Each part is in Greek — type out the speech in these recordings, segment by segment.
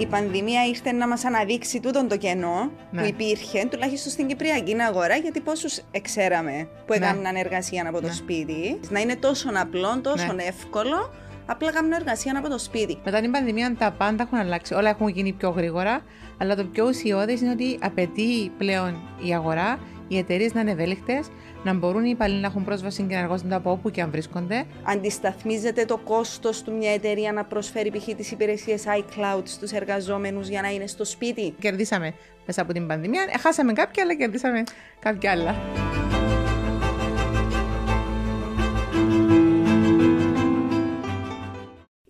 Η πανδημία ήρθε να μας αναδείξει τούτον το κενό Ναι. που υπήρχε, τουλάχιστον στην Κυπριακή αγορά, γιατί πόσους εξέραμε που Ναι. έκαναν εργασία από το Ναι. σπίτι. Να είναι τόσο απλό, τόσο Ναι. εύκολο, απλά κάνουν εργασία από το σπίτι. Μετά την πανδημία τα πάντα έχουν αλλάξει. Όλα έχουν γίνει πιο γρήγορα. Αλλά το πιο ουσιώδες είναι ότι απαιτεί πλέον η αγορά, οι εταιρείες να είναι ευέλικτες, να μπορούν οι υπαλλήλοι να έχουν πρόσβαση και να εργάζονται από όπου και αν βρίσκονται. Αντισταθμίζεται το κόστος του μια εταιρεία να προσφέρει π.χ. τις υπηρεσίες iCloud στους εργαζόμενους για να είναι στο σπίτι; Κερδίσαμε μέσα από την πανδημία. Ε, Χάσαμε κάποια, αλλά κερδίσαμε κάποια άλλα.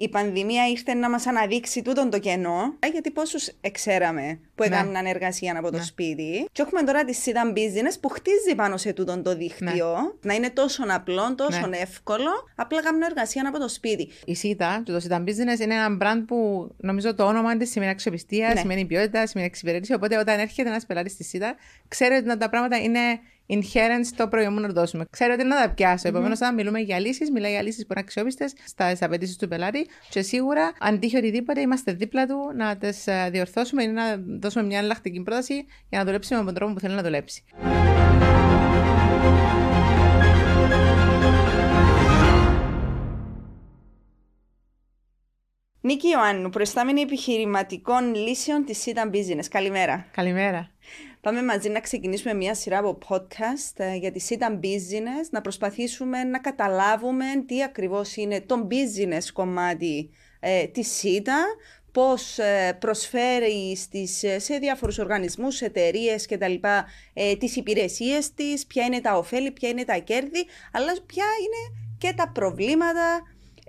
Η πανδημία ήρθε να μας αναδείξει τούτον το κενό, ε, γιατί πόσους εξέραμε; Που Ναι. έκαναν εργασία από το Ναι. σπίτι. Και έχουμε τώρα τη Sidan Business που χτίζει πάνω σε τούτον το δίκτυο, να είναι τόσο απλό, τόσο Ναι. εύκολο, απλά κάνουν εργασία από το σπίτι. Η ΣΥΤΑ, το Sita Business, είναι ένα brand που νομίζω το όνομα της σημαίνει αξιοπιστία, Ναι. σημαίνει ποιότητα, σημαίνει εξυπηρέτηση. Οπότε όταν έρχεται ένας πελάτης στη ΣΥΤΑ, ξέρει ότι τα πράγματα είναι inherent στο προϊόν μου να το δώσουμε. Ξέρω ότι είναι να τα πιάσω. Επομένως, όταν μιλούμε για λύσεις, μιλάει για λύσεις που είναι αξιόπιστες στα απαιτήσεις του πελάτη και σίγουρα, αν τύχει οτιδήποτε, είμαστε δίπλα του να τις διορθώσουμε ή να δώσουμε μια εναλλακτική πρόταση για να δουλέψει με τον τρόπο που θέλει να δουλέψει. Νίκη Ιωάννου, προϊστάμενη επιχειρηματικών λύσεων της Sidan Business. Καλημέρα. Καλημέρα. Πάμε μαζί να ξεκινήσουμε μια σειρά από podcast ε, για τη Sidan Business, να προσπαθήσουμε να καταλάβουμε τι ακριβώς είναι το business κομμάτι ε, της Sita, πώς ε, προσφέρει στις, ε, σε διάφορους οργανισμούς, εταιρείες και τα λοιπά, ε, τις υπηρεσίες της, ποια είναι τα ωφέλη, ποια είναι τα κέρδη, αλλά ποια είναι και τα προβλήματα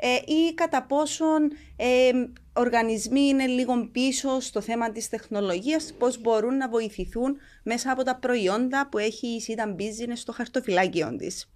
ε, ή κατά πόσον ε, οργανισμοί είναι λίγο πίσω στο θέμα της τεχνολογίας, πώς μπορούν να βοηθηθούν μέσα από τα προϊόντα που έχει η Sidan Business στο χαρτοφυλάκιο της.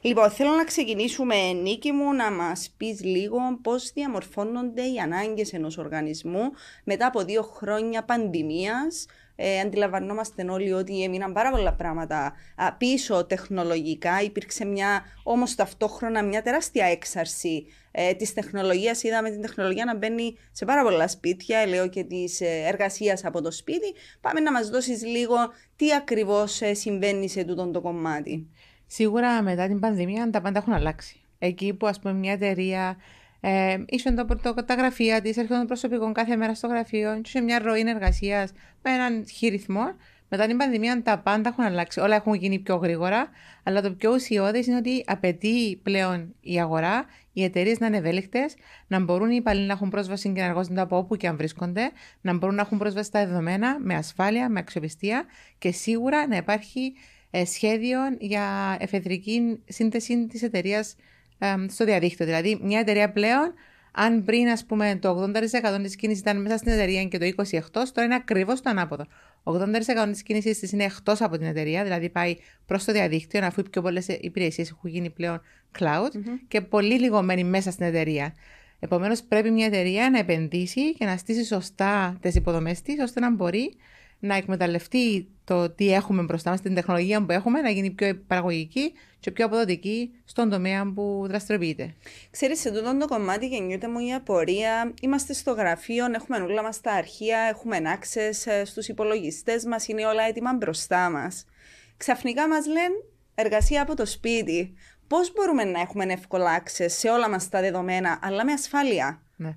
Λοιπόν, θέλω να ξεκινήσουμε, Νίκη μου, να μας πεις λίγο πώς διαμορφώνονται οι ανάγκες ενός οργανισμού μετά από δύο χρόνια πανδημίας. Ε, αντιλαμβανόμαστε όλοι ότι έμειναν πάρα πολλά πράγματα α, πίσω τεχνολογικά. Υπήρξε μια, όμως ταυτόχρονα μια τεράστια έξαρση ε, της τεχνολογίας. Είδαμε την τεχνολογία να μπαίνει σε πάρα πολλά σπίτια, λέω και της ε, εργασίας από το σπίτι. Πάμε να μας δώσεις λίγο τι ακριβώς ε, συμβαίνει σε τούτο το κομμάτι. Σίγουρα μετά την πανδημία τα πάντα έχουν αλλάξει. Εκεί που ας πούμε μια εταιρεία ε, ίσον το, το, τα γραφεία της, έρχονταν το προσωπικό κάθε μέρα στο γραφείο, και σε μια ροή εργασίας με έναν χειριθμό. Μετά την πανδημία τα πάντα έχουν αλλάξει. Όλα έχουν γίνει πιο γρήγορα. Αλλά το πιο ουσιώδες είναι ότι απαιτεί πλέον η αγορά, οι εταιρείες να είναι ευέλικτες, να μπορούν οι υπαλλήλοι να έχουν πρόσβαση και να εργάζονται από όπου και αν βρίσκονται, να μπορούν να έχουν πρόσβαση στα δεδομένα με ασφάλεια, με αξιοπιστία και σίγουρα να υπάρχει ε, σχέδιο για εφεδρική σύνθεση της εταιρείας στο διαδίκτυο. Δηλαδή, μια εταιρεία πλέον, αν πριν ας πούμε, το 80% της κίνησης ήταν μέσα στην εταιρεία και το 20% εκτό, τώρα είναι ακριβώς το ανάποδο. 80% της κίνησης τη είναι εκτός από την εταιρεία, δηλαδή πάει προς το διαδίκτυο, αφού οι πιο πολλές υπηρεσίες έχουν γίνει πλέον cloud και πολύ λίγο μένει μέσα στην εταιρεία. Επομένως, πρέπει μια εταιρεία να επενδύσει και να στήσει σωστά τις υποδομές της, ώστε να μπορεί να εκμεταλλευτεί το τι έχουμε μπροστά μας, την τεχνολογία που έχουμε, να γίνει πιο παραγωγική και πιο αποδοτική στον τομέα που δραστηριοποιείται. Ξέρεις, σε τούτο το κομμάτι γεννιούται μου η απορία. Είμαστε στο γραφείο, έχουμε όλα μας τα αρχεία, έχουμε access ε, στους υπολογιστές μας, είναι όλα έτοιμα μπροστά μας. Ξαφνικά μας λένε εργασία από το σπίτι. Πώς μπορούμε να έχουμε εύκολα access σε όλα μας τα δεδομένα, αλλά με ασφάλεια; Ναι.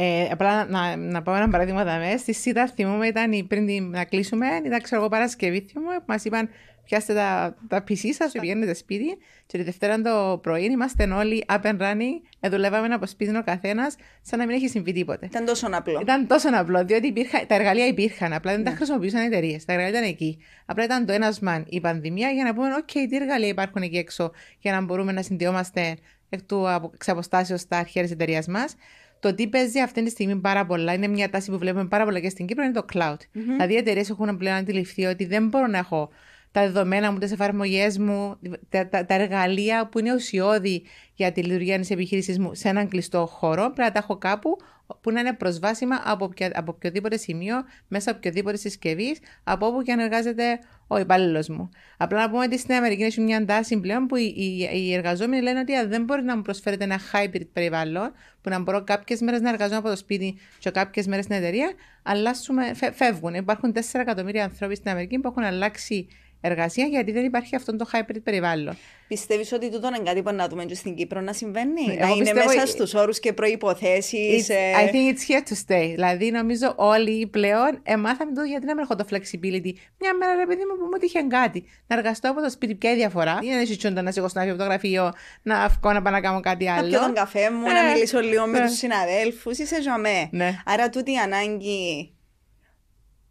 Ε, απλά να, να πω ένα παράδειγμα δαμέ. Στη ΣΥΤΑ θυμούμαι ήταν η- πριν την- να κλείσουμε, ήταν ξέρω εγώ Παρασκευή θυμούμαι, που μας είπαν πιάστε τα, τα PC σας και πηγαίνετε σπίτι και τη Δευτέρα το πρωί είμαστε όλοι up and running, ε, δουλεύαμε από σπίτι ο καθένας σαν να μην έχει συμβεί τίποτε. Ήταν τόσο απλό. Ήταν τόσο απλό, διότι υπήρχα, τα εργαλεία υπήρχαν, απλά δεν τα χρησιμοποιούσαν οι εταιρείες. Τα εργαλεία ήταν εκεί. Απλά ήταν το ένας μαν η πανδημία για να πούμε: OK, τι εργαλεία υπάρχουν εκεί έξω για να μπορούμε να συνδυόμαστε εκ του απο- εξ αποστάσεως στα αρχαία της εταιρείας μας. Το τι παίζει αυτή τη στιγμή πάρα πολλά, είναι μια τάση που βλέπουμε πάρα πολλά και στην Κύπρο, είναι το cloud. Δηλαδή, οι εταιρείες έχουν πλέον αντιληφθεί ότι δεν μπορώ να έχω τα δεδομένα μου, τις εφαρμογές μου, τα, τα, τα, εργαλεία που είναι ουσιώδη για τη λειτουργία τη επιχείρησης μου σε έναν κλειστό χώρο. Πρέπει να τα έχω κάπου που να είναι προσβάσιμα από, από οποιοδήποτε σημείο, μέσα από οποιοδήποτε συσκευής, από όπου και αν εργάζεται ο υπάλληλος μου. Απλά να πούμε ότι στην Αμερική έχει μια τάση πλέον που οι, οι, οι εργαζόμενοι λένε ότι δεν μπορεί να μου προσφέρετε ένα hybrid περιβάλλον, που να μπορώ κάποιες μέρες να εργαζόμαι από το σπίτι και κάποιες μέρες στην εταιρεία, αλλάσουμε, φεύγουν. Υπάρχουν 4 εκατομμύρια άνθρωποι στην Αμερική που έχουν αλλάξει εργασία γιατί δεν υπάρχει αυτό το hybrid περιβάλλον. Πιστεύεις ότι τούτο είναι κάτι που να δούμε και στην Κύπρο να συμβαίνει, ναι, να είναι μέσα στους όρους και προποθέσει. Ε... I think it's here to stay. Δηλαδή, νομίζω όλοι πλέον εμάθαμε το γιατί να μην έχω το flexibility. Μια μέρα, ρε παιδί μου, που μου τύχε κάτι. Να εργαστώ από το σπίτι, ποια διαφορά; Είναι να να σηκώσω να από το γραφείο, να αυκώ να πάω να κάνω κάτι άλλο. Να πιω τον καφέ μου, ε, να μιλήσω λίγο με ε. τους συναδέλφους. Είσαι ζωμέ. Ναι. Άρα, τούτη η ανάγκη.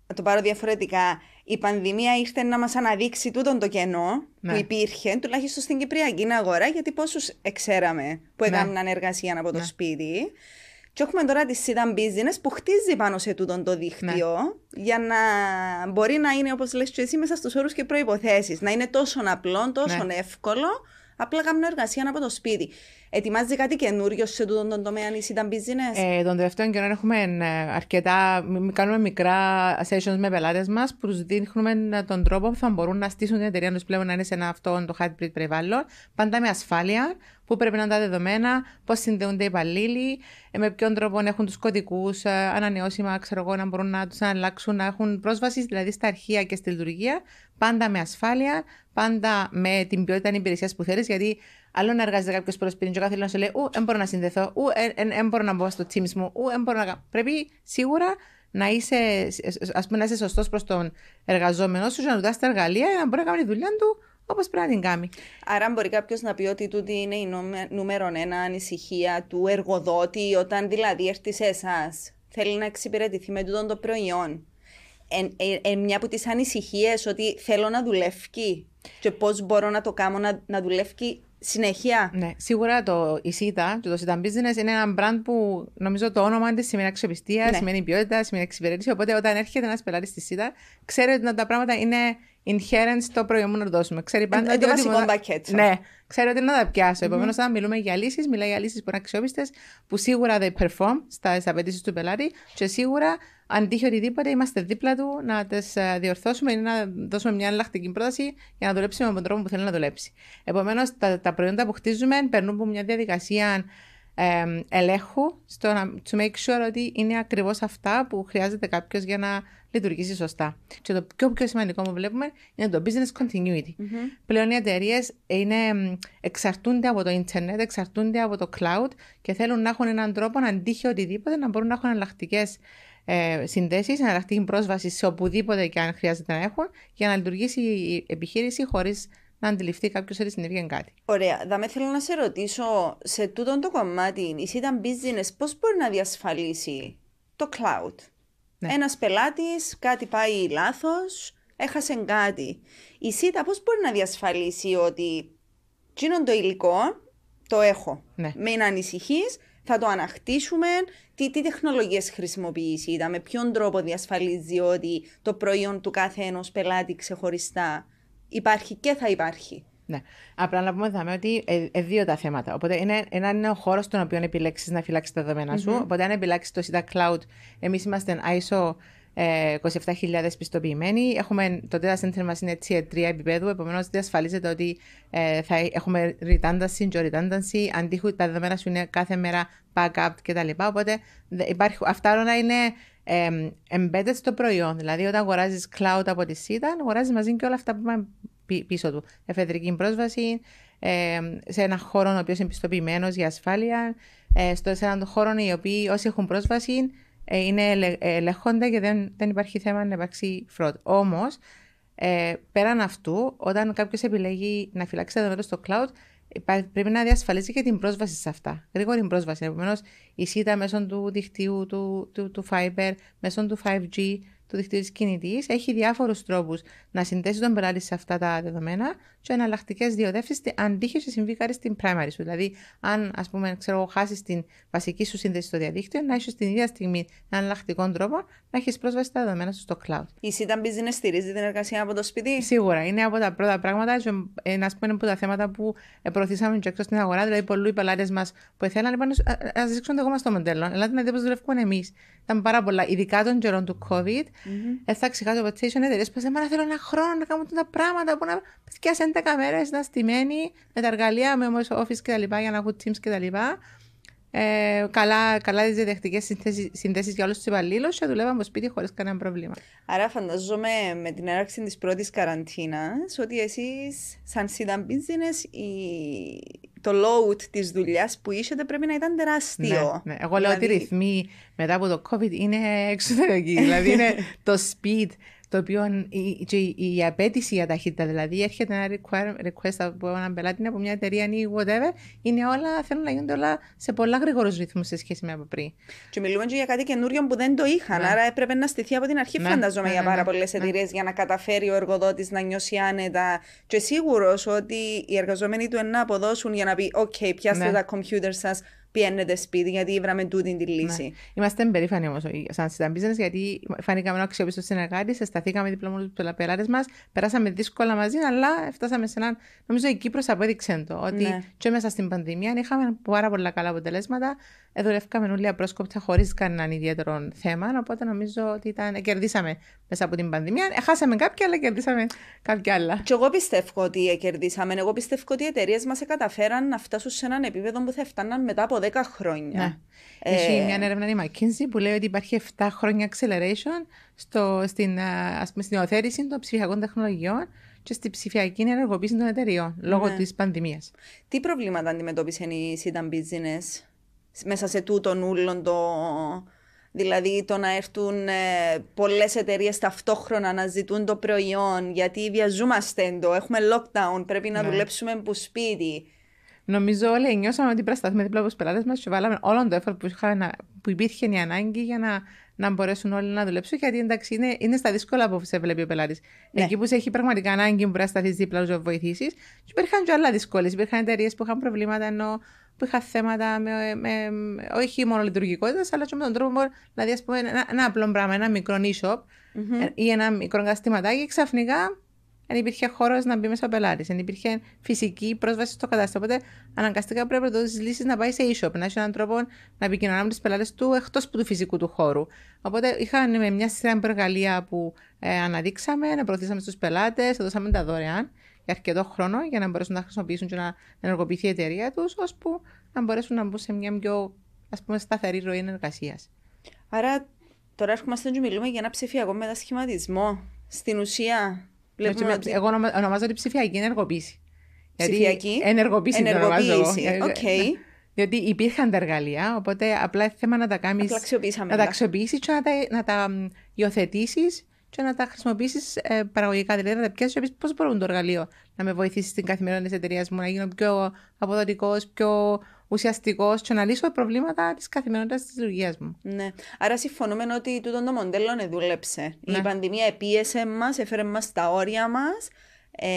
Να το πάρω διαφορετικά η πανδημία ήρθε να μας αναδείξει τούτο το κενό ναι. που υπήρχε, τουλάχιστον στην Κυπριακή αγορά, γιατί πόσους εξέραμε που ναι. έκαναν εργασία από το ναι. σπίτι. Και έχουμε τώρα τη Sidan Business που χτίζει πάνω σε τούτο το δίκτυο ναι. για να μπορεί να είναι, όπως λες και εσύ, μέσα στους όρους και προποθέσει. Να είναι τόσο απλό, τόσο ναι. εύκολο, απλά κάνουν εργασία από το σπίτι. Ετοιμάζει κάτι καινούριο σε τούτο τον τομέα η Sidan Business; Ε, τον τελευταίο καιρό έχουμε ε, αρκετά, κάνουμε μικρά sessions με πελάτες μας που τους δείχνουμε ε, τον τρόπο που θα μπορούν να στήσουν την εταιρεία τους πλέον να είναι σε ένα αυτό το hybrid περιβάλλον. Πάντα με ασφάλεια, πού πρέπει να είναι τα δεδομένα, πώς συνδέονται οι υπαλλήλοι, ε, με ποιον τρόπο έχουν τους κωδικούς ανανεώσιμα, ξέρω εγώ, να μπορούν να τους αλλάξουν, να έχουν πρόσβαση δηλαδή στα αρχεία και στη λειτουργία. Πάντα με ασφάλεια, πάντα με την ποιότητα υπηρεσίας που θέλεις, γιατί Άλλο να εργάζεται κάποιος προ σπίτι και κάθε να σου λέει Ου, δεν μπορώ να συνδεθώ, Ου, δεν μπορώ να μπω στο Teams μου, Ου, δεν μπορώ να. Πρέπει σίγουρα να είσαι, ας πούμε, να είσαι σωστός προς τον εργαζόμενο σου, να του δώσει τα εργαλεία για να μπορεί να κάνει τη δουλειά του όπως πρέπει να την κάνει. Άρα, μπορεί κάποιος να πει ότι τούτη είναι η νούμερο ένα ανησυχία του εργοδότη, όταν δηλαδή έρθει σε εσάς, θέλει να εξυπηρετηθεί με τούτο το προϊόν. Εν, εν, εν μια από τις ανησυχίες ότι θέλω να δουλεύει και πώς μπορώ να το κάνω να, να δουλεύει συνέχεια. Ναι, σίγουρα το η ΣΥΤΑ, το SITA Business είναι ένα brand που νομίζω το όνομα της σημαίνει αξιοπιστία, ναι. σημαίνει ποιότητα, σημαίνει εξυπηρέτηση. Οπότε όταν έρχεται ένας πελάτης στη ΣΥΤΑ, ξέρει ότι τα πράγματα είναι inherent στο προϊόν μου να το δώσουμε. Ξέρει πάντα είναι το βασικό πακέτο. Ναι, ξέρει ότι να τα πιάσω. Mm-hmm. Επομένως, όταν μιλούμε για λύσεις, μιλάει για λύσεις που είναι αξιόπιστες, που σίγουρα they perform στα απαιτήσεις του πελάτη και σίγουρα αν τύχει οτιδήποτε, είμαστε δίπλα του να τις ε, διορθώσουμε ή να δώσουμε μια εναλλακτική πρόταση για να δουλέψει με τον τρόπο που θέλει να δουλέψει. Επομένως, τα, τα προϊόντα που χτίζουμε περνούν από μια διαδικασία ε, ελέγχου στο να to make sure ότι είναι ακριβώς αυτά που χρειάζεται κάποιος για να λειτουργήσει σωστά. Και το πιο, πιο σημαντικό που βλέπουμε είναι το business continuity. Mm-hmm. Πλέον οι εταιρείες εξαρτούνται από το Ιντερνετ, εξαρτούνται από το cloud και θέλουν να έχουν έναν τρόπο να αντίχει οτιδήποτε να μπορούν να έχουν εναλλακτικές ε, συνδέσεις, εναλλακτική πρόσβαση σε οπουδήποτε και αν χρειάζεται να έχουν για να λειτουργήσει η επιχείρηση χωρίς να αντιληφθεί κάποιος ότι συνέβη κάτι. Ωραία. Θα με θέλω να σε ρωτήσω, σε τούτο το κομμάτι, η ήταν business, πώς μπορεί να διασφαλίσει το cloud; Ναι. Ένας πελάτης, κάτι πάει λάθος, έχασε κάτι. Η ΣΥΤΑ πώς μπορεί να διασφαλίσει ότι γίνον το υλικό το έχω. Ναι. Μην ανησυχείς, θα το ανακτήσουμε. Τι, τι τεχνολογίες χρησιμοποιεί, είδα, με ποιον τρόπο διασφαλίζει ότι το προϊόν του κάθε ενός πελάτη ξεχωριστά υπάρχει και θα υπάρχει; Ναι. Απλά να πούμε δάμε ότι ε, ε, δύο τα θέματα. Οπότε είναι, ένα είναι ο χώρος στον οποίο επιλέξεις να φυλάξεις τα δεδομένα mm-hmm. σου. Οπότε αν επιλέξεις το SIDA Cloud, εμείς είμαστε ISO 27.000 πιστοποιημένοι. Έχουμε, το data center μας είναι tier 3 επίπεδου, επομένως διασφαλίζεται ότι ε, θα έχουμε redundancy, και redundancy, αντίχου τα δεδομένα σου είναι κάθε μέρα backup κτλ. Οπότε υπάρχει, αυτά όλα είναι ε, embedded στο προϊόν. Δηλαδή, όταν αγοράζεις cloud από τη SIDA, αγοράζεις μαζί και όλα αυτά που πάνε πίσω του. Εφεδρική πρόσβαση, ε, σε έναν χώρο ο οποίος είναι πιστοποιημένος για ασφάλεια, ε, στο, σε έναν χώρο οι οποίοι όσοι έχουν πρόσβαση ε, είναι ελεγχόνται και δεν, δεν υπάρχει θέμα να υπάρξει fraud. Όμως, ε, πέραν αυτού, όταν κάποιος επιλέγει να φυλάξει τα δεδομένα στο cloud, πρέπει να διασφαλίσει και την πρόσβαση σε αυτά. Γρήγορη πρόσβαση. Επομένως, η ΣΥΤΑ μέσω του δικτύου του, του, του Fiber, μέσω του 5G, του δικτύου της κινητής έχει διάφορους τρόπους να συνδέσει τον πελάτη σε αυτά τα δεδομένα και εναλλακτικές διοδεύσεις αν τύχει και συμβεί κάτι στην primary σου. Δηλαδή, αν ας πούμε, ξέρω, χάσεις την βασική σου σύνδεση στο διαδίκτυο, να έχεις την ίδια στιγμή έναν εναλλακτικό τρόπο να έχεις πρόσβαση στα δεδομένα σου στο cloud. Η Sita Business στηρίζει την εργασία από το σπίτι; Σίγουρα. Είναι από τα πρώτα πράγματα. Ένα από τα θέματα που προωθήσαμε και έξω στην αγορά. Δηλαδή, πολλοί πελάτες μας που ήθελαν είπαν ας δείξουν εγώ μας το μοντέλο. Ελάτε να δείτε πώς δουλεύουμε εμείς. Ήταν πάρα πολλά, ειδικά των καιρών του COVID. Mm-hmm. Δεν θα ξεχάσω ποτέ οι εταιρείε που να θέλω ένα χρόνο να κάνω τα πράγματα που να πιάσει 11 μέρες να στημένει με τα εργαλεία, με office κτλ. για να έχω teams κτλ. Ε, καλά, καλά τις διδακτικές συνθέσεις για όλους τους υπαλλήλους και δουλεύαμε από σπίτι χωρίς κανένα πρόβλημα. Άρα, φανταζόμαι με την έναρξη της πρώτης καραντίνας ότι εσείς, σαν Sidan Business, η... το load της δουλειάς που είσατε πρέπει να ήταν τεράστιο. Ναι, ναι. Εγώ λέω ότι οι δηλαδή- ρυθμοί μετά από το COVID είναι εξωτερικοί. δηλαδή είναι το speed το οποίο η, η, η απέτηση για ταχύτητα, δηλαδή έρχεται ένα request από έναν πελάτη από μια εταιρεία ή whatever, είναι όλα, θέλουν να γίνονται όλα σε πολλά γρήγορους ρυθμούς σε σχέση με από πριν. Και μιλούμε και για κάτι καινούριο που δεν το είχαν, ναι. άρα έπρεπε να στηθεί από την αρχή, ναι. φανταζόμαι, ναι, για ναι, πάρα ναι, πολλές εταιρείες για να καταφέρει ο εργοδότης να νιώσει άνετα. Και σίγουρος ότι οι εργαζόμενοι του να αποδώσουν για να πει: OK, πιάστε τα κομπιούτερ σας, πιένετε σπίτι, γιατί βράμε τούτη τη λύση. Ναι. Είμαστε περήφανοι όμως, σαν Sidan Business, γιατί φανήκαμε ένα αξιόπιστο συνεργάτη, σταθήκαμε δίπλα μου τους πελάτες μας, περάσαμε δύσκολα μαζί, αλλά φτάσαμε σε έναν. Νομίζω η Κύπρος απέδειξε το, ότι ναι. και μέσα στην πανδημία είχαμε πάρα πολλά καλά αποτελέσματα. Δουλεύκαμε όλοι απρόσκοπτα χωρίς κανέναν ιδιαίτερο θέμα. Οπότε νομίζω ότι ήταν, κερδίσαμε μέσα από την πανδημία. Χάσαμε κάποια, αλλά κερδίσαμε κάποια άλλα. Και εγώ πιστεύω ότι κερδίσαμε. Εγώ πιστεύω ότι οι εταιρείες μας καταφέραν να φτάσουν σε έναν επίπεδο που θα φτάναν μετά από 10 χρόνια. Ναι. Ε... Έχει μια έρευνα η McKinsey που λέει ότι υπάρχει 7 χρόνια acceleration στο, στην, ας πούμε, στην οθέτηση των ψηφιακών τεχνολογιών και στην ψηφιακή ενεργοποίηση των εταιριών λόγω ναι. της πανδημίας. Τι προβλήματα αντιμετώπισε η Sidan Business μέσα σε τούτον ούλον το... Δηλαδή το να έρθουν ε, πολλές εταιρείες ταυτόχρονα να ζητούν το προϊόν γιατί βιαζόμαστε το, έχουμε lockdown, πρέπει να ναι. δουλέψουμε από σπίτι. Νομίζω όλοι νιώσαμε ότι πρέπει να σταθούμε δίπλα από τους πελάτες μας και βάλαμε όλο το effort που, που υπήρχε η ανάγκη για να, να μπορέσουν όλοι να δουλέψουν. Γιατί εντάξει, είναι, είναι στα δύσκολα που σε βλέπει ο πελάτης. Ναι. Εκεί που σε έχει πραγματικά ανάγκη που πρέπει να σταθεί δίπλα να βοηθήσεις. Και υπήρχαν και άλλα δυσκολίε. Υπήρχαν εταιρείες που είχαν προβλήματα ενώ που είχα θέματα με, με, όχι μόνο λειτουργικότητας, αλλά και με τον τρόπο. Δηλαδή, ας πούμε, ένα, ένα απλό πράγμα, ένα μικρό e-shop mm-hmm. ή ένα μικρό καταστηματάκι, ξαφνικά δεν υπήρχε χώρος να μπει μέσα ο πελάτης. Δεν υπήρχε φυσική πρόσβαση στο κατάστημα. Οπότε αναγκαστικά πρέπει να δώσεις λύσεις να πάει σε e-shop, να έχει έναν τρόπο να επικοινωνά με τους πελάτες του εκτός του φυσικού του χώρου. Οπότε είχαν μια σειρά από εργαλεία που ε, αναδείξαμε, να προωθήσαμε στους πελάτες, δώσαμε τα δωρεάν για αρκετό χρόνο για να μπορέσουν να χρησιμοποιήσουν και να ενεργοποιηθεί η εταιρεία τους, ώσπου να μπορέσουν να μπουν σε μια πιο ας πούμε, σταθερή ροή εργασία. Άρα, τώρα έρχομαστε να μιλούμε για ένα ψηφιακό μετασχηματισμό. Στην ουσία, βλέπουμε. ότι... Εγώ ονομάζω ότι ψηφιακή ενεργοποίηση. Ψηφιακή ενεργοποίηση. Ενεργοποίηση. OK. Okay. Διότι υπήρχαν τα εργαλεία, οπότε απλά είναι θέμα να τα κάνει. Να τα αξιοποιήσεις και να τα, να τα υιοθετήσεις και να τα χρησιμοποιήσεις ε, παραγωγικά. Δηλαδή, να τα πιάσεις και πεις πώς μπορούν το εργαλείο να με βοηθήσει στην καθημερινότητα της εταιρείας μου να γίνω πιο αποδοτικός, πιο ουσιαστικός και να λύσω προβλήματα της καθημερινότητας της λειτουργίας μου. Ναι. Άρα συμφωνούμε ότι τούτο το μοντέλο ναι, δούλεψε. Ναι. Η πανδημία επίεσε μας, έφερε μας τα όρια μας, ε,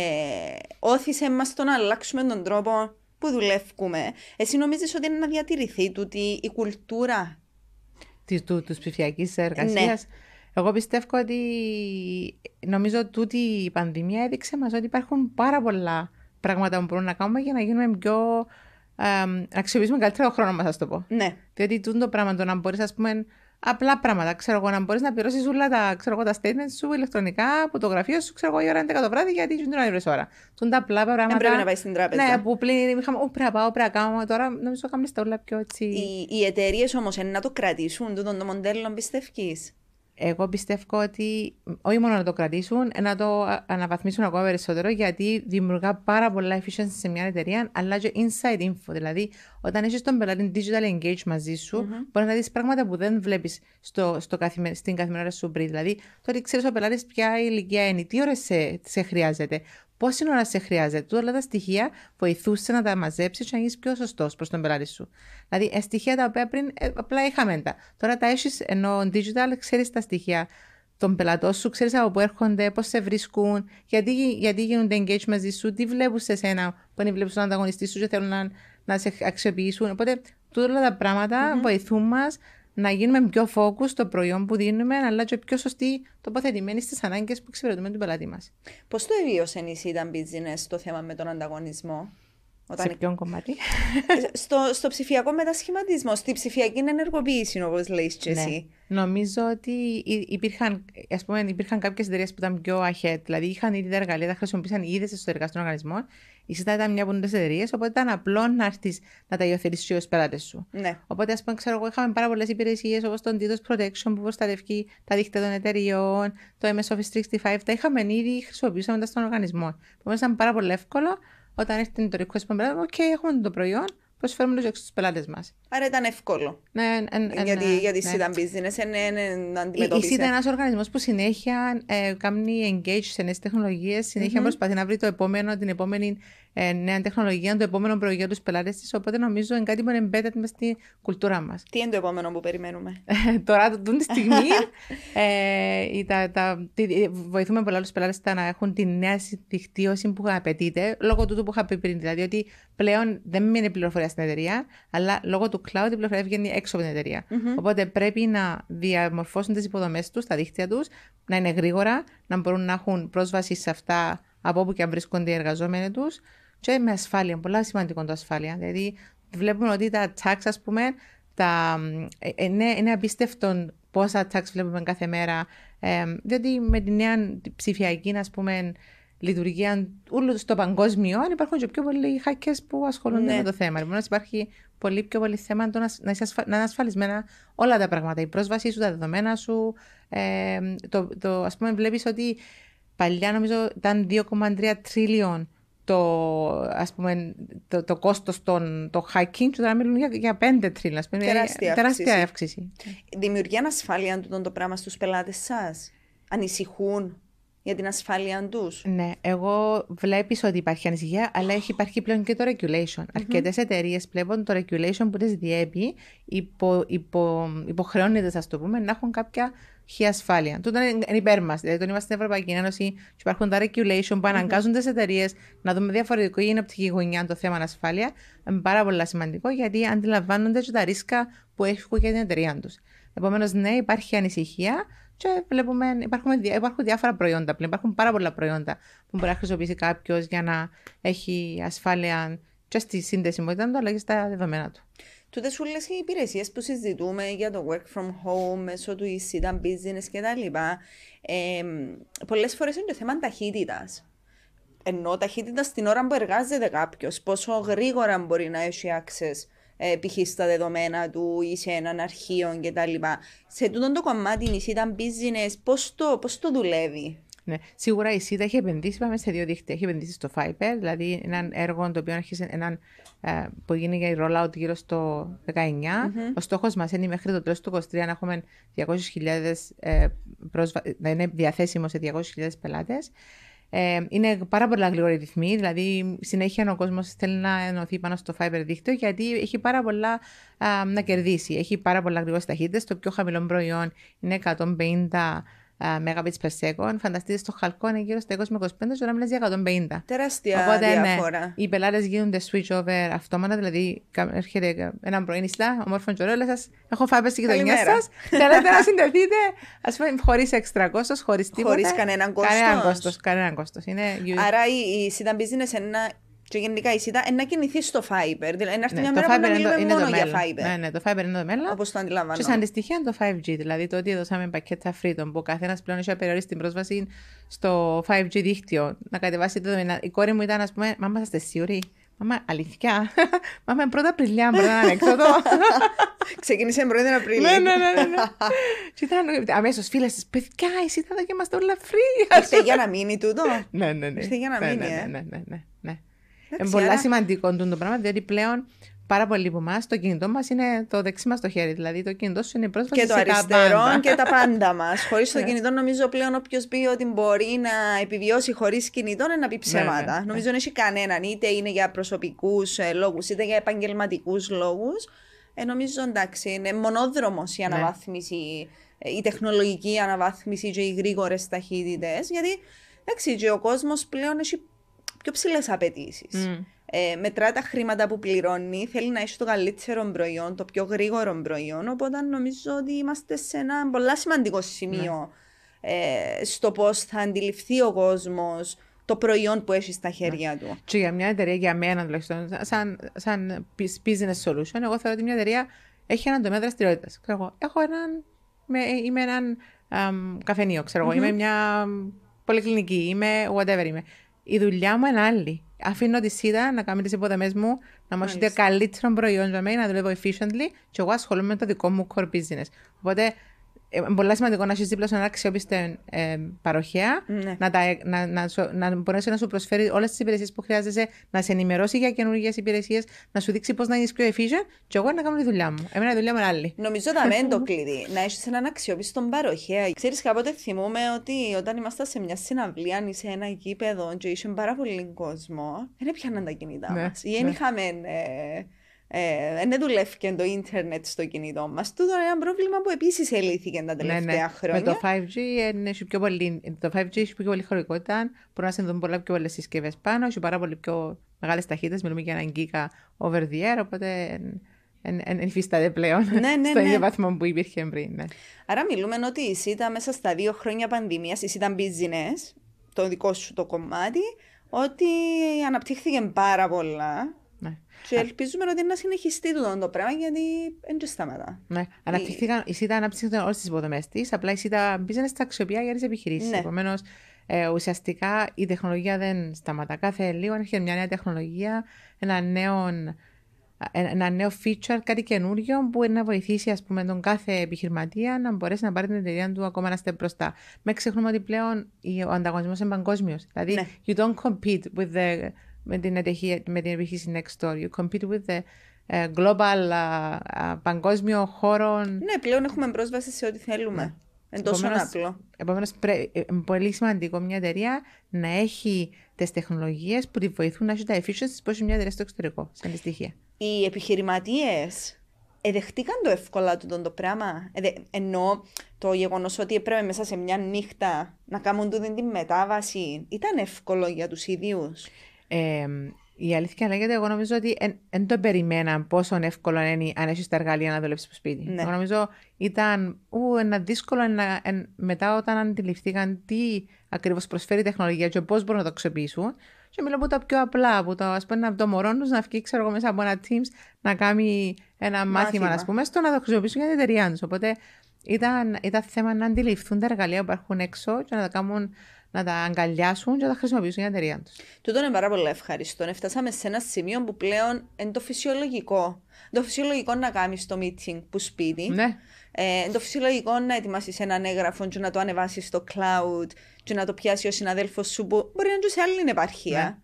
όθησε μας το να αλλάξουμε τον τρόπο που δουλεύουμε. Εσύ νομίζεις ότι είναι να διατηρηθεί τούτη η κουλτούρα; Τη ψηφιακής εργασίας. Ναι. Εγώ πιστεύω ότι νομίζω ότι η πανδημία έδειξε μας ότι υπάρχουν πάρα πολλά πράγματα που μπορούμε να κάνουμε για να γίνουμε πιο. Ε, να αξιοποιήσουμε καλύτερο χρόνο μας, ας το πω. Ναι. Διότι το πράγμα το να μπορείς, ας πούμε, απλά πράγματα. Ξέρω εγώ, να μπορείς να πληρώσεις όλα τα, ξέρω εγώ, τα statements σου ηλεκτρονικά από το γραφείο σου, ξέρω εγώ, η ώρα 11 το βράδυ, γιατί δεν την ώρα. Τούν τα απλά πράγματα. Δεν πρέπει να πάει στην τράπεζα. Ναι, που πλήν είχαμε, Ω, πρέπει να πάω, πρέπει να κάνω. Τώρα νομίζω ότι κάνουμε τα όλα πιο έτσι. Οι, οι εταιρείες όμως είναι να το κρατήσουν, το, το μοντέλο πιστεύεις; Εγώ πιστεύω ότι όχι μόνο να το κρατήσουν, να το αναβαθμίσουν ακόμα περισσότερο γιατί δημιουργά πάρα πολλά efficiency σε μια εταιρεία, αλλά και inside info. Δηλαδή, όταν έχεις τον πελάτη digital engage μαζί σου, mm-hmm. μπορείς να δεις πράγματα που δεν βλέπεις στο, στο καθημε... στην καθημερινότητα σου πριν. Δηλαδή, τώρα ξέρεις ο πελάτης ποια ηλικία είναι, τι ώρες σε, σε χρειάζεται, πόση ώρα σε χρειάζεται. Όλα τα στοιχεία βοηθούσε να τα μαζέψεις και να γίνεις πιο σωστός προς τον πελάτη σου. Δηλαδή, ε, στοιχεία τα οποία πριν ε, απλά είχαμε τα. Τώρα τα έχεις ενώ digital, ξέρεις τα στοιχεία τον πελατό σου, ξέρεις από πού έρχονται, πώς σε βρίσκουν, γιατί, γιατί γίνονται engage μαζί σου, τι βλέπουν σε σένα που είναι βλέπουν τον ανταγωνιστή σου και θέλουν να, να σε αξιοποιήσουν. Οπότε, τούτα τα πράγματα mm-hmm. βοηθούν μας να γίνουμε πιο focus στο προϊόν που δίνουμε, αλλά και πιο σωστοί τοποθετημένοι στις ανάγκες που εξυπηρετούμε τον πελάτη μας. Πώς το εβίωσε η ήταν business το θέμα με τον ανταγωνισμό, όταν... Σε ποιον κομμάτι; στο, στο ψηφιακό μετασχηματισμό, στη ψηφιακή ενεργοποίηση, όπως λέει και ναι. εσύ. Νομίζω ότι υπήρχαν, ας πούμε, υπήρχαν κάποιες εταιρείες που ήταν πιο ahead, δηλαδή είχαν ήδη τα εργαλεία, τα χρησιμοποίησαν ήδη εσωτερικά στον οργανισμό. Η ΣΥΤΑ ήταν μια από τι εταιρείες, οπότε ήταν απλό να έρθεις να τα υιοθετήσεις ως πελάτες σου. Ναι. Οπότε, ας πούμε, ξέρω εγώ, είχαμε πάρα πολλές υπηρεσίες όπως το DDoS Protection που προστατεύει τα δίκτυα των εταιριών, το MS Office 365, τα είχαμε ήδη χρησιμοποιούσαμε στον οργανισμό. Επομένως, ήταν πάρα πολύ εύκολο όταν έρθει το request που πελάτη, OK, έχουμε το προϊόν, προσφέρουμε το έξω στους πελάτες μας. Άρα ήταν εύκολο. Ναι, γιατί, ναι, γιατί ναι. ήταν business, είναι, είναι αντιμετώπισε. Ήταν ένας οργανισμός που συνέχεια ε, κάνει engage σε νέες τεχνολογίες, συνέχεια mm-hmm. προσπαθεί να βρει το επόμενο, την επόμενη ε, νέα τεχνολογία, το επόμενο προϊόν τους πελάτες της. Οπότε νομίζω είναι κάτι που είναι embedded μες στη κουλτούρα μας. Τι είναι το επόμενο που περιμένουμε; Τώρα, τον τη στιγμή, ε, τα, τα, τι, βοηθούμε πολλά τους πελάτες να έχουν τη νέα δικτύωση που απαιτείται, λόγω του που είχα πει πριν. Δηλαδή ότι πλέον δεν μείνει πληροφορία στην εταιρεία, αλλά λόγω του cloud η πληροφορία βγαίνει έξω από την εταιρεία. Mm-hmm. Οπότε πρέπει να διαμορφώσουν τις υποδομές τους, τα δίκτυα τους, να είναι γρήγορα, να μπορούν να έχουν πρόσβαση σε αυτά από όπου και αν βρίσκονται οι εργαζόμενοι τους και με ασφάλεια. Πολλά σημαντικό το ασφάλεια. Δηλαδή, βλέπουμε ότι τα tax, ας πούμε, τα, ε, είναι, είναι απίστευτο πόσα tax βλέπουμε κάθε μέρα. Ε, διότι με τη νέα ψηφιακή, ας πούμε, λειτουργία όλου στο παγκόσμιο, υπάρχουν και πιο πολλοί hackers που ασχολούνται ναι. με το θέμα. Επομένως, υπάρχει πολύ πιο πολύ θέμα το να, να, ασφα... να είναι ασφαλισμένα όλα τα πράγματα. Η πρόσβασή σου, τα δεδομένα σου. Ε, το, το, ας πούμε, βλέπεις ότι παλιά νομίζω ήταν 2,3 τrillion το, ας πούμε, το, το κόστος των το hiking και τώρα μιλούν για, για 5 τρίλλα. Τεράστια, τεράστια αύξηση. Δημιουργεί ανασφάλεια το, το πράγμα στους πελάτες σας. Ανησυχούν για την ασφάλεια τους. Ναι, εγώ βλέπεις ότι υπάρχει ανησυχία, αλλά έχει υπάρχει πλέον και το regulation. Mm-hmm. Αρκετές εταιρείες πλέον το regulation που τις διέπει υπο, υπο, υποχρεώνεται, ας το πούμε, να έχουν κάποια χι ασφάλεια. Τούτο είναι υπέρ μας. Δηλαδή, όταν είμαστε στην Ευρωπαϊκή Ένωση, υπάρχουν τα regulation που αναγκάζουν τι εταιρείες να δούμε διαφορετικό ή οπτική γωνιά το θέμα ασφάλεια. Είναι πάρα πολύ σημαντικό γιατί αντιλαμβάνονται και τα ρίσκα που έχουν για την εταιρεία τους. Επομένως, ναι, υπάρχει ανησυχία, και βλέπουμε, υπάρχουν, υπάρχουν διάφορα προϊόντα πλέον. Υπάρχουν πάρα πολλά προϊόντα που μπορεί να χρησιμοποιήσει κάποιος για να έχει ασφάλεια και στη σύνδεσιμότητα του, αλλά και στα δεδομένα του. Τούτες όλες οι υπηρεσίες που συζητούμε για το work from home, μέσω του e business κτλ. Ε, Πολλές φορές είναι το θέμα ταχύτητας. Ενώ ταχύτητας στην ώρα που εργάζεται κάποιος, πόσο γρήγορα μπορεί να έχει access ε, π.χ. στα δεδομένα του ή σε έναν αρχείο κτλ. Σε τούτο το κομμάτι η ήταν business, πώς το, πώς το δουλεύει; Ναι. Σίγουρα η ΣΥΤΑ έχει επενδύσει πάμε σε δύο δίκτυα. Έχει επενδύσει στο Fiber, δηλαδή έναν έργο το οποίο αρχίσει έναν, ε, που γίνει για rollout γύρω στο 19. Mm-hmm. Ο στόχος μας είναι μέχρι το τέλος του 2023 να έχουμε 200.000 ε, πρόσβα... να είναι διαθέσιμο σε 200.000 πελάτες. Ε, είναι πάρα πολλά γλυγοροί ρυθμοί, δηλαδή συνέχεια ο κόσμος θέλει να ενωθεί πάνω στο fiber δίκτυο γιατί έχει πάρα πολλά α, να κερδίσει. Έχει πάρα πολλά γρήγορες ταχύτητες. Το πιο χαμηλό προϊόν είναι 150 Mbps per second. Φανταστείτε στο χαλκό είναι γύρω στα 20 με 25, τώρα μιλάς για 150. Τεράστια Οπότε, ναι, διαφορά. Ναι, οι πελάτες γίνονται switch over αυτόματα, δηλαδή έρχεται ένα πρωί νηστά, ομόρφων και ωραίο, σας έχω φάβε στη γειτονιά σας. Θέλετε να συνδεθείτε, ας πούμε, χωρίς έξτρα κόστος, χωρίς τίποτα. Χωρί κανέναν κόστος. Κανέναν κόστος. Κανέναν κόστος. Άρα η, η Sidan Business είναι ένα και γενικά η ΣΥΤΑ να κινηθείς στο Fiber. Δηλαδή να έρθει ναι, μια μέρα που να μιλούμε είναι μόνο για Fiber. Ναι, ναι, το Fiber είναι το μέλλον. Όπως το αντιλαμβάνω. Και σαν αντιστοιχεία είναι το 5G. Δηλαδή το ότι έδωσαμε πακέτα Freedom που ο καθένας πλέον έχει απεριόριστη πρόσβαση στο 5G δίκτυο. Να κατεβάσει το δεδομένα. Η κόρη μου ήταν, ας πούμε, Μάμα, είστε σίγουροι; Μάμα, αλήθεια; Μάμα, πρώτα Απριλιά, πρώτα να έξοδο. Ξεκίνησε πρώτη Απριλίου. ναι, ναι, ναι. ναι. και ήταν αμέσως φίλες της, παιδιά, εσύ θα και είμαστε όλα free. Ήρθε για να μείνει τούτο; ναι, ναι, ναι. Ήρθε για να μείνει, ε. ναι, ναι, ναι, ναι. Είναι πολύ σημαντικό το πράγμα, διότι πλέον πάρα πολλοί από εμάς το κινητό μας είναι το δεξί μας το χέρι. Δηλαδή το κινητό σου είναι η πρόσβαση και το αριστερό και τα πάντα μας. Χωρίς το ναι. κινητό, νομίζω πλέον όποιος πει ότι μπορεί να επιβιώσει χωρίς κινητό είναι να πει ναι, ψέματα. Νομίζω δεν έχει κανέναν, είτε είναι για προσωπικούς ε, λόγους είτε για επαγγελματικούς λόγους. ε, νομίζω εντάξει, είναι μονόδρομος η αναβάθμιση, ε, η τεχνολογική αναβάθμιση και οι γρήγορες ταχύτητες. Γιατί εντάξει, και ο κόσμος πλέον έχει πιο ψηλές απαιτήσεις. Μμ. Ε, μετρά τα χρήματα που πληρώνει, θέλει να έχει το καλύτερο προϊόν, το πιο γρήγορο προϊόν. Οπότε νομίζω ότι είμαστε σε ένα πολύ σημαντικό σημείο ε, στο πώς θα αντιληφθεί ο κόσμος το προϊόν που έχει στα χέρια του. Και για μια εταιρεία, για μένα τουλάχιστον, σαν, σαν business solution, εγώ θεωρώ ότι μια εταιρεία έχει έναν τομέα δραστηριότητας. Έχω έναν. Με, είμαι έναν αμ, καφενείο, ξέρω εγώ. Είμαι μια πολυκλινική, είμαι whatever είμαι. Η δουλειά μου είναι άλλη. Αφήνω τη ΣΥΔΑ να κάνει τις υποδομές μου, να μου έχετε Μάλιστα. καλύτερο προϊόν για μένα, να δουλεύω efficiently και εγώ ασχολούμαι με το δικό μου core business. Οπότε ε, είναι πολύ σημαντικό να έχεις δίπλα σου ένα αξιόπιστο ε, παροχέα, Ναι. να, τα, να, να, σου- να μπορέσει να σου προσφέρει όλες τις υπηρεσίες που χρειάζεσαι, να σε ενημερώσει για καινούργιες υπηρεσίες, να σου δείξει πώς να γίνεις πιο efficient, και εγώ να κάνω τη δουλειά μου. Εμένα η δουλειά μου είναι άλλη. Νομίζω ότι είναι το κλειδί. Να έχεις έναν αξιόπιστο παροχέα. Ξέρεις, κάποτε θυμούμαι ότι όταν ήμασταν σε μια συναυλία ή σε ένα γήπεδο και είχε πάρα πολύ κόσμο, δεν έπιαναν τα κινητά Ναι, μας. Ή δεν ναι. είχαμε. Ε, ε, δεν δουλεύει το ίντερνετ στο κινητό μας. Τούτο είναι ένα πρόβλημα που επίσης ελύθηκε τα τελευταία χρόνια. Ναι, Με το 5G είναι έχει πιο πολύ, το 5G έχει πιο πολύ χωρικότητα, μπορεί να συνδέουν πολλά πιο πολλές συσκευές πάνω, έχει πάρα πολύ πιο μεγάλες ταχύτητες. Μιλούμε για έναν γίκα over the air, οπότε δεν υφίσταται πλέον Ναι, ναι, στο ναι. ίδιο βαθμό που υπήρχε πριν. Ναι. Άρα μιλούμε ότι η ΣΥΤΑ μέσα στα δύο χρόνια πανδημίας, η ΣΥΤΑ business, το δικό σου το κομμάτι, ότι αναπτύχθηκε πάρα πολλά Ναι. και ελπίζουμε ότι να συνεχιστεί τούτο το πράγμα γιατί δεν και σταματά. Ναι. Αναπτύχθηκαν, η ΣΥΤΑ αναπτύχθηκε όλες τις υποδομές της, απλά η ΣΥΤΑ business τα αξιοποιεί για τις επιχειρήσεις. Ναι. Επομένως, ε, ουσιαστικά η τεχνολογία δεν σταματά. Κάθε λίγο έρχεται μια νέα τεχνολογία, ένα νέο, ένα ένα νέο feature, κάτι καινούριο που είναι να βοηθήσει ας πούμε, τον κάθε επιχειρηματία να μπορέσει να πάρει την εταιρεία του ακόμα ένα step μπροστά. Μην ξεχνούμε ότι πλέον η- ο ανταγωνισμός είναι παγκόσμιος. Δηλαδή, Ναι. you don't compete with the, με, την εταιρεία, με την επιχείρηση next door. You compete with the ε, global α, α, παγκόσμιο χώρο. Ναι, πλέον έχουμε πρόσβαση σε ό,τι θέλουμε. Είναι τόσο Επομένως, απλό. Επομένως, είναι πολύ σημαντικό μια εταιρεία να έχει τις τεχνολογίες που τη βοηθούν να έχει τα efficiencies που έχει μια εταιρεία στο εξωτερικό, σε αντιστοιχεία. Οι επιχειρηματίες εδεχτήκαν το εύκολα του το πράγμα; Εδε, ενώ το γεγονός ότι έπρεπε μέσα σε μια νύχτα να κάνουν τούτη την μετάβαση ήταν εύκολο για τους ίδιους; Ε, η αλήθεια λέγεται, εγώ νομίζω ότι δεν το περιμέναν πόσο εύκολο είναι αν έχεις τα εργαλεία να δουλέψεις στο σπίτι. Ναι. Εγώ νομίζω ήταν ου, ένα δύσκολο ένα, εν- μετά όταν αντιληφθήκαν τι ακριβώς προσφέρει η τεχνολογία και πώς μπορούν να το αξιοποιήσουν. Και μιλώ από τα πιο απλά, από το, ας πούμε, από το μωρό τους να βγει ξέρω, εγώ, μέσα από ένα Teams να κάνει ένα μάθημα, Μάθημα. ας πούμε, στο να το χρησιμοποιήσουν για την εταιρεία τους. Οπότε ήταν, ήταν θέμα να αντιληφθούν τα εργαλεία που υπάρχουν έξω και να τα κάνουν να τα αγκαλιάσουν και να τα χρησιμοποιήσουν για την εταιρεία τους. Τούτο είναι πάρα πολύ ευχαριστώ. Να φτάσαμε σε ένα σημείο που πλέον είναι το φυσιολογικό. Το φυσιολογικό να κάνεις το meeting που σπίτι. Ναι. Ε, είναι το φυσιολογικό να ετοιμάσεις έναν έγγραφο και να το ανεβάσεις στο cloud και να το πιάσει ο συναδέλφος σου που μπορεί να είναι και σε άλλη επαρχία. Ναι.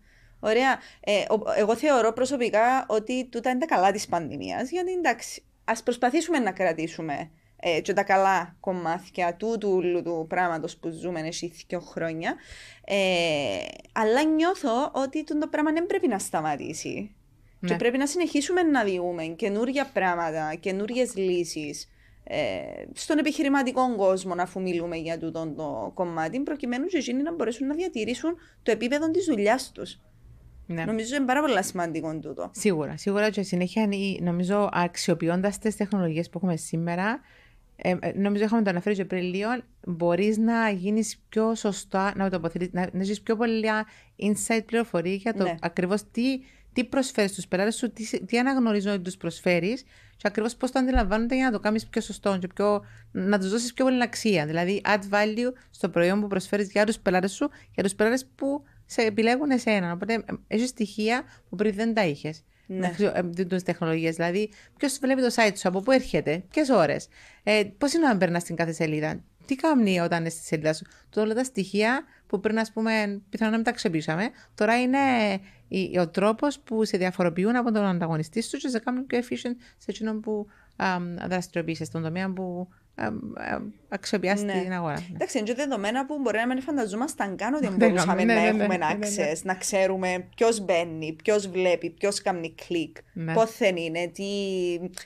Ωραία. Ε, ο- εγώ θεωρώ προσωπικά ότι τούτα είναι τα καλά της πανδημίας. Γιατί εντάξει, ας προσπαθήσουμε να κρατήσουμε ε, και τα καλά κομμάτια του του, του πράγματο που ζούμε εσύ δύο χρόνια. Ε, αλλά νιώθω ότι τούτο το πράγμα δεν πρέπει να σταματήσει. Και Ναι. πρέπει να συνεχίσουμε να διούμε καινούργια πράγματα, καινούριες λύσεις ε, στον επιχειρηματικό κόσμο, αφού μιλούμε για τούτο το κομμάτι, προκειμένου και εκείνοι να μπορέσουν να διατηρήσουν το επίπεδο της δουλειάς τους. ναι. Νομίζω είναι πάρα πολύ σημαντικό τούτο. Σίγουρα, σίγουρα και συνέχεια η- νομίζω αξιοποιώντας τι τεχνολογίες που έχουμε σήμερα, ε, ε, νομίζω είχαμε το αναφέρει και πριν λίγο, μπορείς να γίνεις πιο σωστά, να, τοποθετήσεις- να, να έχει πιο πολλά insight πληροφορία για το Ναι. ακριβώς τι, τι προσφέρεις στους πελάτες σου, τι, τι αναγνωρίζουν ότι τους προσφέρεις και ακριβώς πώς το αντιλαμβάνονται για να το κάνεις πιο σωστό και πιο, να τους δώσεις πιο πολύ αξία. Δηλαδή, add value στο προϊόν που προσφέρεις για τους πελάτες σου, για τους πελάτες που σε επιλέγουν εσένα. Οπότε, έχεις στοιχεία που πριν δεν τα είχες Ναι. τις τεχνολογίες. Δηλαδή, ποιος βλέπει το site σου, από πού έρχεται, ποιες ώρες, ε, πώς είναι να περνάς στην κάθε σελίδα, τι κάνει όταν είναι στη σελίδα σου; Το όλα τα στοιχεία που πριν, ας πούμε, πιθανόν να μην τα αξιοποιήσαμε, τώρα είναι η- ο τρόπος που σε διαφοροποιούν από τον ανταγωνιστή σου και σε κάνουν πιο efficient σε εκείνον που α, δραστηριοποιείσαι, στον τομέα που αξιοποιήσει Ναι. την αγορά. Ναι. Εντάξει, είναι και δεδομένα που μπορεί να μην φανταζόμασταν καν ότι Ναι, μπορούσαμε ναι, να ναι, ναι, έχουμε ναι, ναι, ναι. access, να ξέρουμε ποιος μπαίνει, ποιος βλέπει, ποιος κάνει κλικ, Ναι. πόθεν είναι, τι,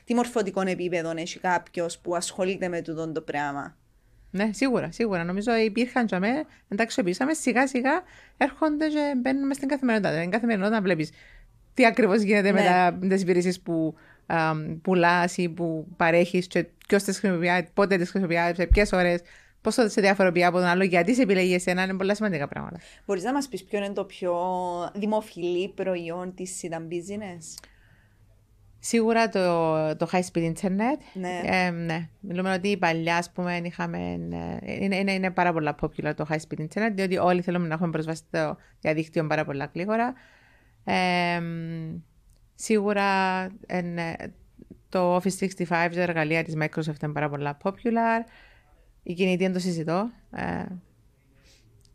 τι μορφωτικό επίπεδο έχει κάποιος που ασχολείται με τούτο το πράγμα. Ναι, σίγουρα, σίγουρα. Νομίζω υπήρχαν για μένα, δεν τα αξιοποιήσαμε. Σιγά σιγά έρχονται και μπαίνουν μες στην καθημερινότητα. Στην καθημερινότητα βλέπεις τι ακριβώς γίνεται Ναι. με τις υπηρεσίες που πουλάς ή που παρέχεις και ποιος τις χρησιμοποιεί, πότε τις χρησιμοποιεί, σε ποιες ώρες, πώς θα σε διαφοροποιεί από τον άλλο, γιατί σε επιλέγεις εσένα. Είναι πολλά σημαντικά πράγματα. Μπορείς να μας πεις ποιο είναι το πιο δημοφιλή προϊόν της Sidan Business; Σίγουρα το, το high speed internet. Ναι. Ε, ναι. Μιλούμε ότι παλιά, ας πούμε, είχαμε. ε, Είναι, είναι, είναι πάρα πολλά popular το high speed internet, διότι όλοι θέλουμε να έχουμε πρόσβαση στο διαδίκτυο πάρα πολλά γλίγορα. Ε, σίγουρα ε, ναι, το Office 65, τα εργαλεία της Microsoft είναι πάρα πολλά popular. Η κινητή δεν το συζητώ. Ε,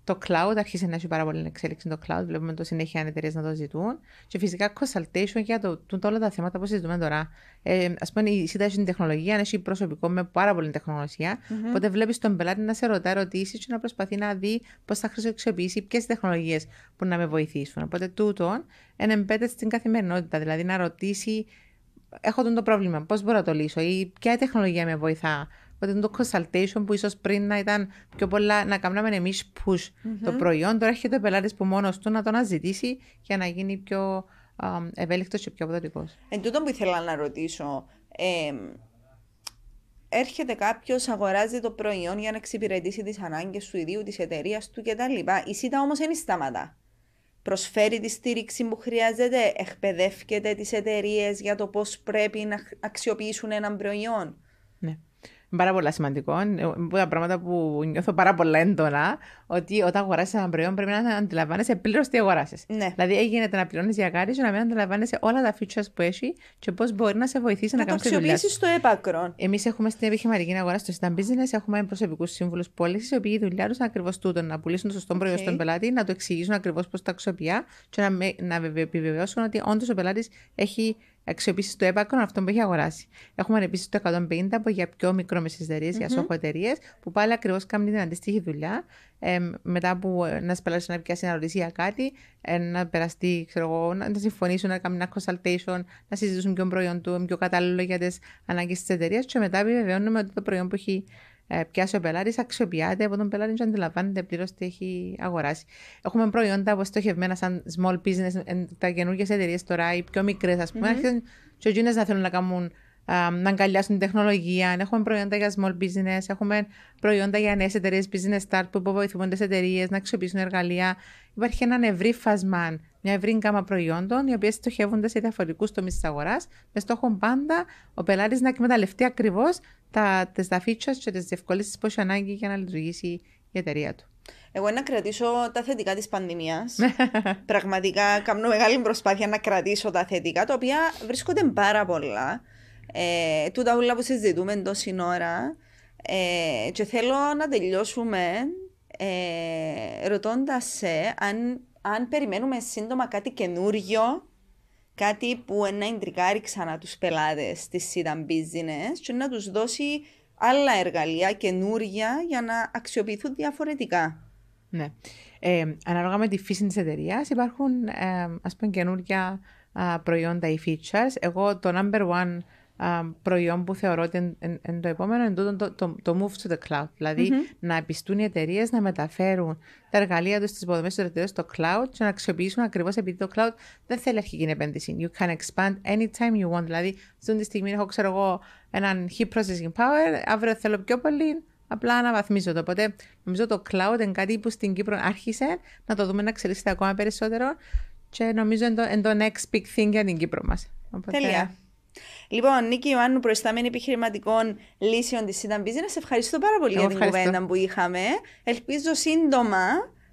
το cloud άρχισε να έχει πάρα πολύ εξέλιξη το cloud. Βλέπουμε το συνέχεια εταιρείες να το ζητούν. Και φυσικά consultation για το, το, όλα τα θέματα που συζητούμε τώρα. Ε, Α πούμε, η ΣΥΤΑ έχει την τεχνολογία, έχει προσωπικό με πάρα πολύ τεχνολογία. Mm-hmm. Οπότε βλέπεις τον πελάτη να σε ρωτά ερωτήσεις και να προσπαθεί να δει πώς θα χρησιμοποιήσει ποιες τεχνολογίες που να με βοηθήσουν. Οπότε τούτο είναι embedded στην καθημερινότητα. Δηλαδή να ρωτήσει, έχω τον το πρόβλημα, πώς μπορώ να το λύσω ή ποια τεχνολογία με βοηθά. Οπότε το consultation που ίσως πριν να ήταν πιο πολλά να κάνουμε εμείς push το προϊόν, τώρα έρχεται ο πελάτης που μόνος του να το αναζητήσει για να γίνει πιο ευέλικτος και πιο αποδοτικός. Εν τούτο που ήθελα να ρωτήσω, ε, έρχεται κάποιος, αγοράζει το προϊόν για να εξυπηρετήσει τις ανάγκες του ιδίου, της εταιρείας του κτλ. Η ΣΥΤΑ όμως δεν σταματά. Προσφέρει τη στήριξη που χρειάζεται, εκπαιδεύκεται τις εταιρείες για το πώς πρέπει να αξιοποιήσουν ένα προϊόν. Ναι. Πάρα πολύ σημαντικό. Είναι τα πράγματα που νιώθω πάρα πολλά έντονα. Ότι όταν αγοράσει ένα προϊόν πρέπει να αντιλαμβάνεσαι πλήρως τι αγοράσει. Ναι. Δηλαδή, έγινε να πληρώνεις για κάτι και να μην αντιλαμβάνεσαι όλα τα features που έχει και πώς μπορεί να σε βοηθήσει να, Να το κάνεις τη δουλειά. αξιοποιήσεις στο έπακρο. Εμείς έχουμε στην επιχειρηματική αγορά στο Stan Business έχουμε προσωπικούς σύμβουλους πώλησης, οι οποίοι η δουλειά τους είναι ακριβώς τούτο: να πουλήσουν το σωστό προϊόν Οκ. στον πελάτη, να το εξηγήσουν ακριβώς πώς το αξιοποιεί και να, με- να βεβαι- επιβεβαιώσουν ότι όντως ο πελάτης έχει αξιοποιήσεις στο έπακρο αυτό που έχει αγοράσει. Έχουμε επίσης το 150 που για πιο μικρόμεσε εταιρείες, για σόχο εταιρείες, που πάλι ακριβώς κάνουν την αντίστοιχη δουλειά. Ε, μετά που ένα πελάτη να πιάσει να ρωτήσει για κάτι, ε, να περαστεί, ξέρω εγώ, να, να συμφωνήσουν, να κάνουν ένα consultation, να συζητήσουν ποιο προϊόν του, πιο κατάλληλο για τις ανάγκες της εταιρείας. Και μετά επιβεβαιώνουμε ότι το προϊόν που έχει ε, πιάσει ο πελάτης αξιοποιείται από τον πελάτη και αντιλαμβάνεται πλήρως τι έχει αγοράσει. Έχουμε προϊόντα που στοχευμένα σαν small business, ε, τα καινούργιες εταιρείες τώρα, οι πιο μικρές, ας πούμε, αρχίζουν και εκείνες να θέλουν να κάνουν α, να αγκαλιάσουν την τεχνολογία. Έχουμε προϊόντα για small business, έχουμε προϊόντα για νέες εταιρείες business start που βοηθούν τι εταιρείες να αξιοποιήσουν εργαλεία. Υπάρχει ένα ευρύ φάσμα, μια ευρύ γκάμα προϊόντων, οι οποίες στοχεύονται σε διαφορετικούς τομείς της αγοράς, με στόχο πάντα ο πελάτης να εκμεταλλευτεί ακριβώς τα, τις, τα features και τις διευκολύνσεις που έχει ανάγκη για να λειτουργήσει η εταιρεία του. Εγώ να κρατήσω τα θετικά της πανδημίας. Πραγματικά κάνω μεγάλη προσπάθεια να κρατήσω τα θετικά, τα οποία βρίσκονται πάρα πολλά. Ε, τούτα όλα που συζητούμε τόση ώρα. Ε, και θέλω να τελειώσουμε ε, ρωτώντας σε αν, αν περιμένουμε σύντομα κάτι καινούριο, κάτι που να εντρικάρει ξανά τους πελάτες της Sidan Business και να τους δώσει άλλα εργαλεία καινούρια για να αξιοποιηθούν διαφορετικά. Ναι. Ε, ανάλογα με τη φύση της εταιρείας υπάρχουν ε, ας πούμε καινούργια α, προϊόντα ή features. Εγώ το number one α, προϊόν που θεωρώ ότι είναι είναι το επόμενο είναι τούτο το, το, το move to the cloud. δηλαδη να επιστούν οι εταιρείες να μεταφέρουν τα εργαλεία τους στι υποδομές τους εταιρείε στο cloud και να αξιοποιήσουν ακριβώς επειδή το cloud δεν θέλει αρχική επένδυση. You can expand anytime you want. Δηλαδή, αυτή τη στιγμή έχω ξέρω εγώ έναν heat processing power, αύριο θέλω πιο πολύ, Απλά αναβαθμίζω το. Οπότε νομίζω το cloud είναι κάτι που στην Κύπρο άρχισε να το δούμε να εξελίσσεται ακόμα περισσότερο και νομίζω είναι το, είναι το next big thing για την Κύπρο μας. Οπότε, Τέλεια. Λοιπόν, Νίκη Ιωάννου, προϊστάμενη επιχειρηματικών λύσεων της Sidan Business, σε ευχαριστώ πάρα πολύ Εγώ για την ευχαριστώ. κουβέντα που είχαμε. Ελπίζω σύντομα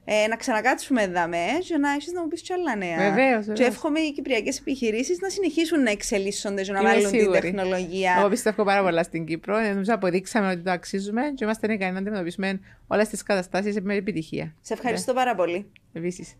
ε, να ξανακάτσουμε εδώ και να έχεις να μου πεις κι άλλα νέα. Βεβαίως, Και βεβαίως. εύχομαι οι κυπριακές επιχειρήσεις να συνεχίσουν να εξελίσσονται και να Είμαι βάλουν την σίγουρη. τεχνολογία. Εγώ πιστεύω πάρα πολλά στην Κύπρο. Ε, Νομίζω αποδείξαμε ότι το αξίζουμε και είμαστε ικανοί να αντιμετωπίσουμε όλες τις καταστάσεις με επιτυχία. Σε ευχαριστώ πάρα πολύ. Επίσης.